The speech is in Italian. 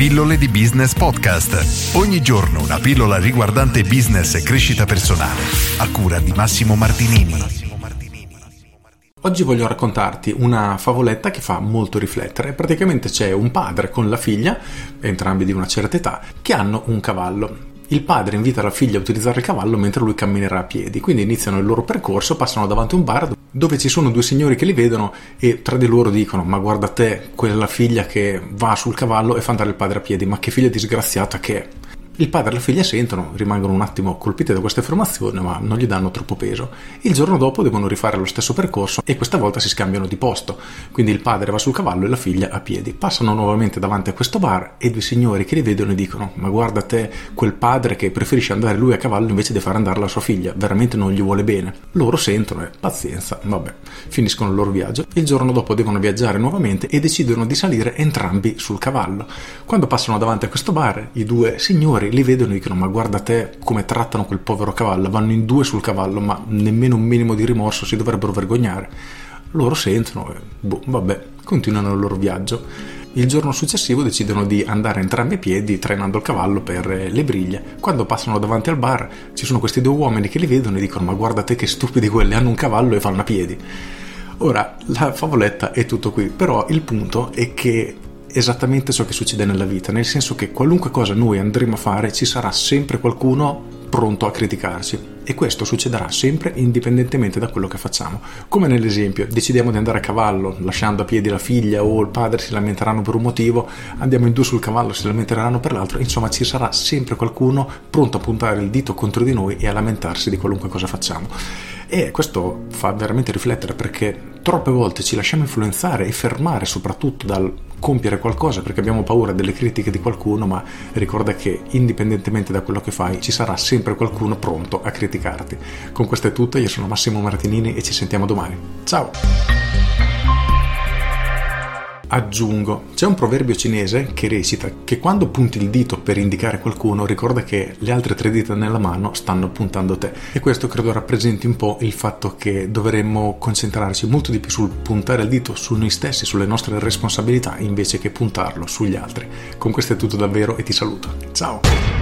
Pillole di Business Podcast. Ogni giorno una pillola riguardante business e crescita personale. A cura di Massimo Martinini. Oggi voglio raccontarti una favoletta che fa molto riflettere. Praticamente c'è un padre con la figlia, entrambi di una certa età, che hanno un cavallo il padre invita la figlia a utilizzare il cavallo mentre lui camminerà a piedi. Quindi iniziano il loro percorso, passano davanti a un bar dove ci sono due signori che li vedono e tra di loro dicono ma guarda te, quella figlia che va sul cavallo e fa andare il padre a piedi, ma che figlia disgraziata che è. Il padre e la figlia sentono, rimangono un attimo colpiti da questa affermazione, ma non gli danno troppo peso. Il giorno dopo devono rifare lo stesso percorso e questa volta si scambiano di posto. Quindi il padre va sul cavallo e la figlia a piedi. Passano nuovamente davanti a questo bar e due signori che li vedono e dicono: Ma guarda te, quel padre che preferisce andare lui a cavallo invece di far andare la sua figlia, veramente non gli vuole bene. Loro sentono e pazienza, vabbè, finiscono il loro viaggio. Il giorno dopo devono viaggiare nuovamente e decidono di salire entrambi sul cavallo. Quando passano davanti a questo bar, i due signori li vedono e dicono ma guarda te come trattano quel povero cavallo, vanno in due sul cavallo ma nemmeno un minimo di rimorso si dovrebbero vergognare. Loro sentono e boh, vabbè, continuano il loro viaggio. Il giorno successivo decidono di andare entrambi a piedi trainando il cavallo per le briglie. Quando passano davanti al bar ci sono questi due uomini che li vedono e dicono ma guarda te che stupidi quelli, hanno un cavallo e fanno a piedi. Ora, la favoletta è tutto qui, però il punto è che esattamente ciò che succede nella vita, nel senso che qualunque cosa noi andremo a fare ci sarà sempre qualcuno pronto a criticarci e questo succederà sempre indipendentemente da quello che facciamo. Come nell'esempio, decidiamo di andare a cavallo lasciando a piedi la figlia o il padre si lamenteranno per un motivo, andiamo in due sul cavallo si lamenteranno per l'altro, insomma ci sarà sempre qualcuno pronto a puntare il dito contro di noi e a lamentarsi di qualunque cosa facciamo. E questo fa veramente riflettere perché troppe volte ci lasciamo influenzare e fermare soprattutto dal compiere qualcosa perché abbiamo paura delle critiche di qualcuno, ma ricorda che indipendentemente da quello che fai ci sarà sempre qualcuno pronto a criticarti. Con questo è tutto, io sono Massimo Martinini e ci sentiamo domani. Ciao! Aggiungo, c'è un proverbio cinese che recita che quando punti il dito per indicare qualcuno ricorda che le altre tre dita nella mano stanno puntando a te e questo credo rappresenti un po' il fatto che dovremmo concentrarci molto di più sul puntare il dito su noi stessi, sulle nostre responsabilità invece che puntarlo sugli altri. Con questo è tutto davvero e ti saluto. Ciao!